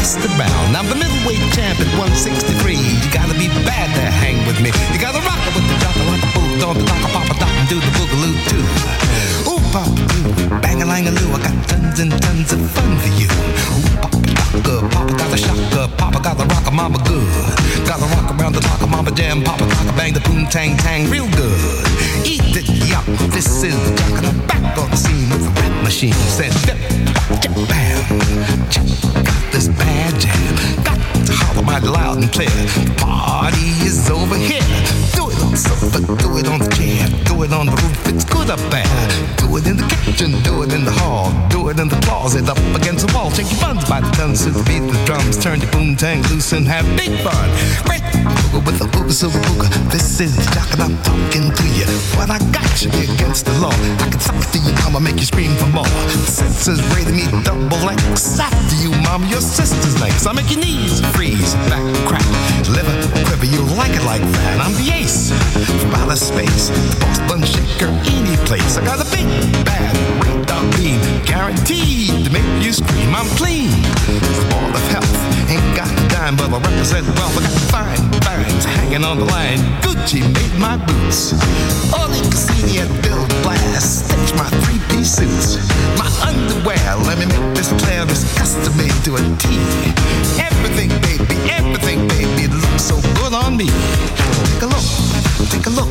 Best around. I'm the middleweight champ at 163. You gotta be bad to hang with me. You gotta rock it with the jocker like a boot on the dock, papa dock, and do the boogaloo too. Ooh, papa, bang a lang a loo, I got tons and tons of fun for you. Ooh, papa, doctor, papa got a shocker, papa got the rocker, mama good. Gotta rock around the clock, mama jam, papa cock bang the boom tang tang real good. Eat it, yup, this is the jock, and I'm back on the scene with the rap machine. Said, dip, chip, bam, check out this bad jam. Got to holler mighty loud and clear. The party is over here. Do it on the chair, do it on the roof. It's good up there. Do it in the kitchen, do it in the hall, do it in the closet, up against the wall. Shake your buns by the tons to the beat the drums. Turn your boom tang loose and have big fun. Great with the booga silver booga. This is Jock and I'm talking to you. What I got you against the law. I can talk to you, mama, make you scream for more. The senses rated me double X. After you, mama, your sister's next. I make your knees freeze, back crack, liver quiver. You like it like that. Space, bun shaker, any place. I got a big bad radar beam, guaranteed to make you scream. I'm clean, ball of health. Ain't got a dime, but I represent well. I got fine finds hanging on the line. Gucci made my boots. Oleg Cassini and Bill Blass stitched my three-piece suits. My underwear, let me make this clear, is custom made to a T. Everything, baby, everything, baby, looks so good on me. Take a look, take a look.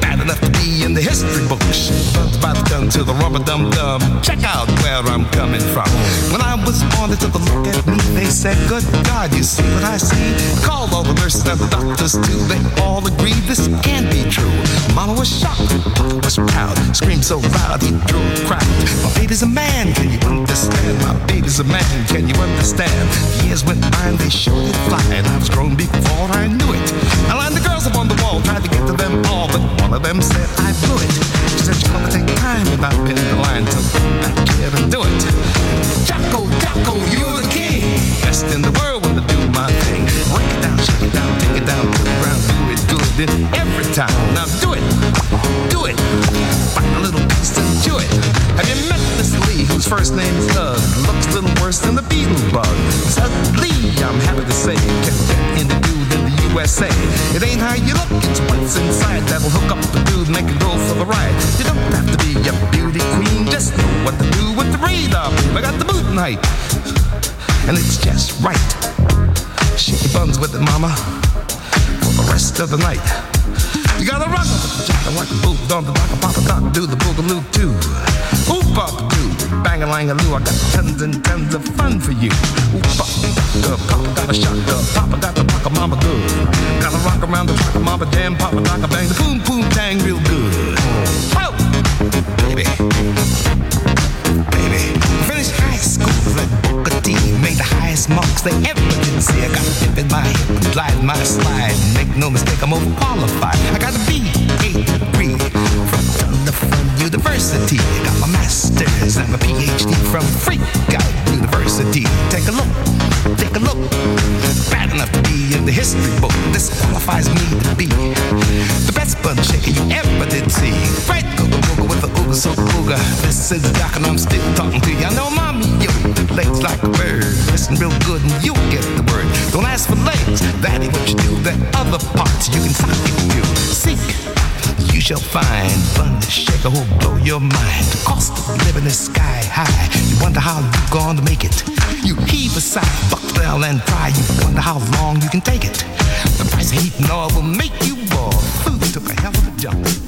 Bad enough to be in the history books. Bugs by the gun to the rubber dum dum. Check out where I'm coming from. When I was born, they took a look at me. They said, Good God, you see what I see? Called all the nurses and the doctors too. They all agreed this can't be true. Mama was shocked, Papa was proud. Screamed so loud he drew a crowd. My baby's a man, can you understand? My baby's a man, can you understand? Years went by and they showed it fly, and I was grown before I knew it. I lined the girls up on the wall, tried to get to them all, but one of them said I blew it. She said you're gonna take time I've in the line to back here and do it. Jocko, Jocko, you're the king, best in the world when I do my thing. Break it down, shake it down, take it down, put it around, do it good every time. Now do it, do it. Find a little piece to chew it. Have you met Miss Lee, whose first name is Doug? Looks a little worse than the beetle bug. Lee, I'm happy to say, the dude in the USA. It ain't how you look, it's what's inside that'll hook up the dude, make it go for the ride. You don't have to be a beauty queen, just know what to do with the radar. I got the boot height, and it's just right. Shake buns with it, mama, for the rest of the night. You gotta rock the like a boot, don't the rock a papa doc, do the boogaloo too. Oop up do, bang a lang a loo, I got tons and tons of fun for you. Oop up, good, papa got a shotgun, papa got the rock mama good. Gotta rock around the rock mama jam, papa doc a bang the boom boom tang real good. Oh, baby, baby, finished high school at Booker T, made the highest marks they ever did see. I got a dip in my hip glide my slide. Make no mistake, I'm overqualified. I got a B, A degree from University. Got my master's and my PhD from Freak University. Take a look, take a look. Bad enough to be in the history book. This qualifies me to be the best bun shaker you ever did see. Right, googa booga with the ooga so ooga. This is Doc and I'm still talking to you. I know mommy, yo, legs like a bird. Listen real good and you get the word. Don't ask for legs, that ain't what you do. The other parts you can sock into. Seek you shall find fun to shake a who'll blow your mind. The cost of living is sky high. You wonder how you're gonna make it. You heave a sigh, buck down and try. You wonder how long you can take it. The price of heat and oil will make you boil. Food took a hell of a jump.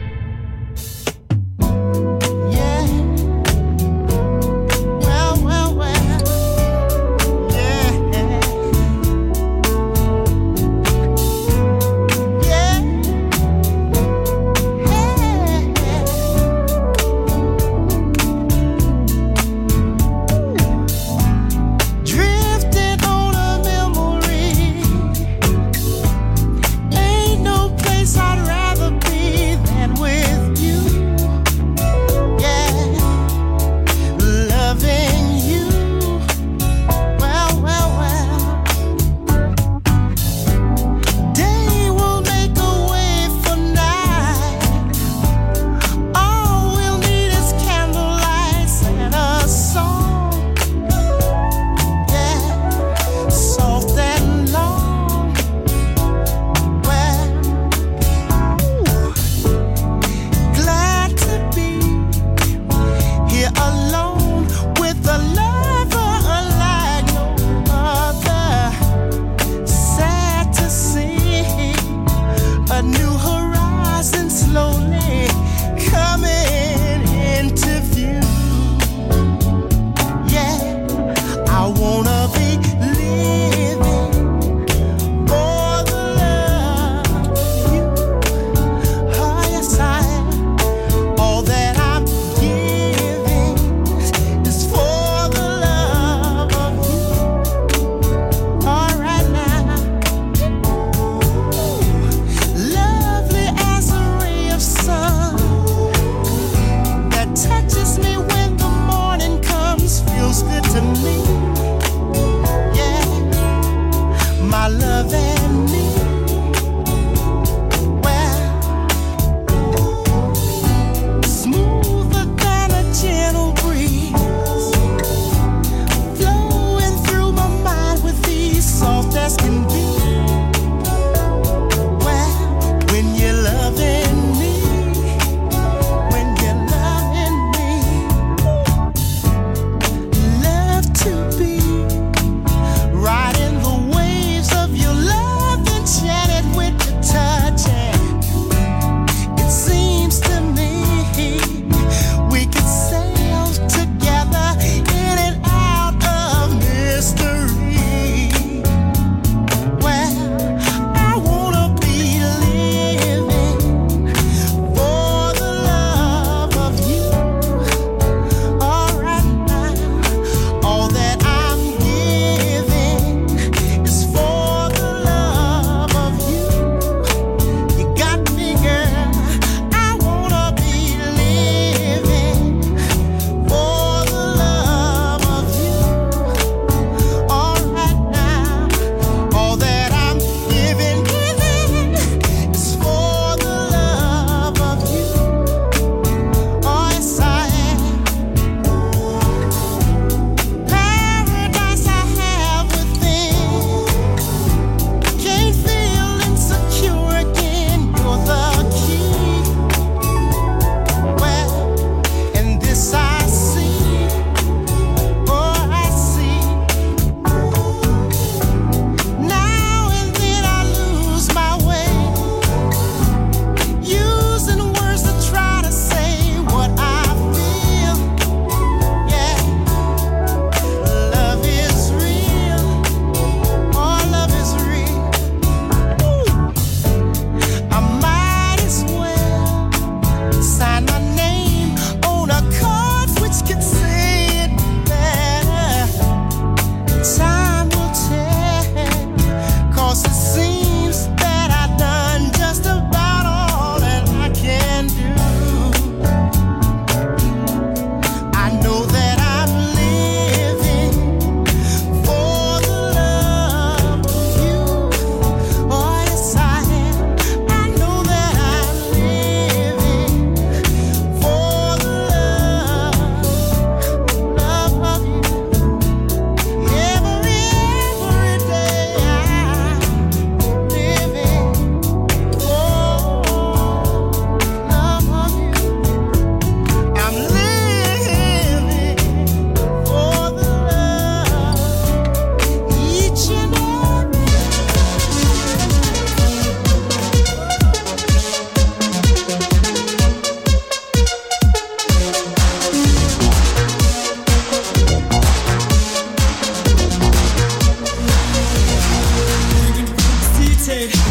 it.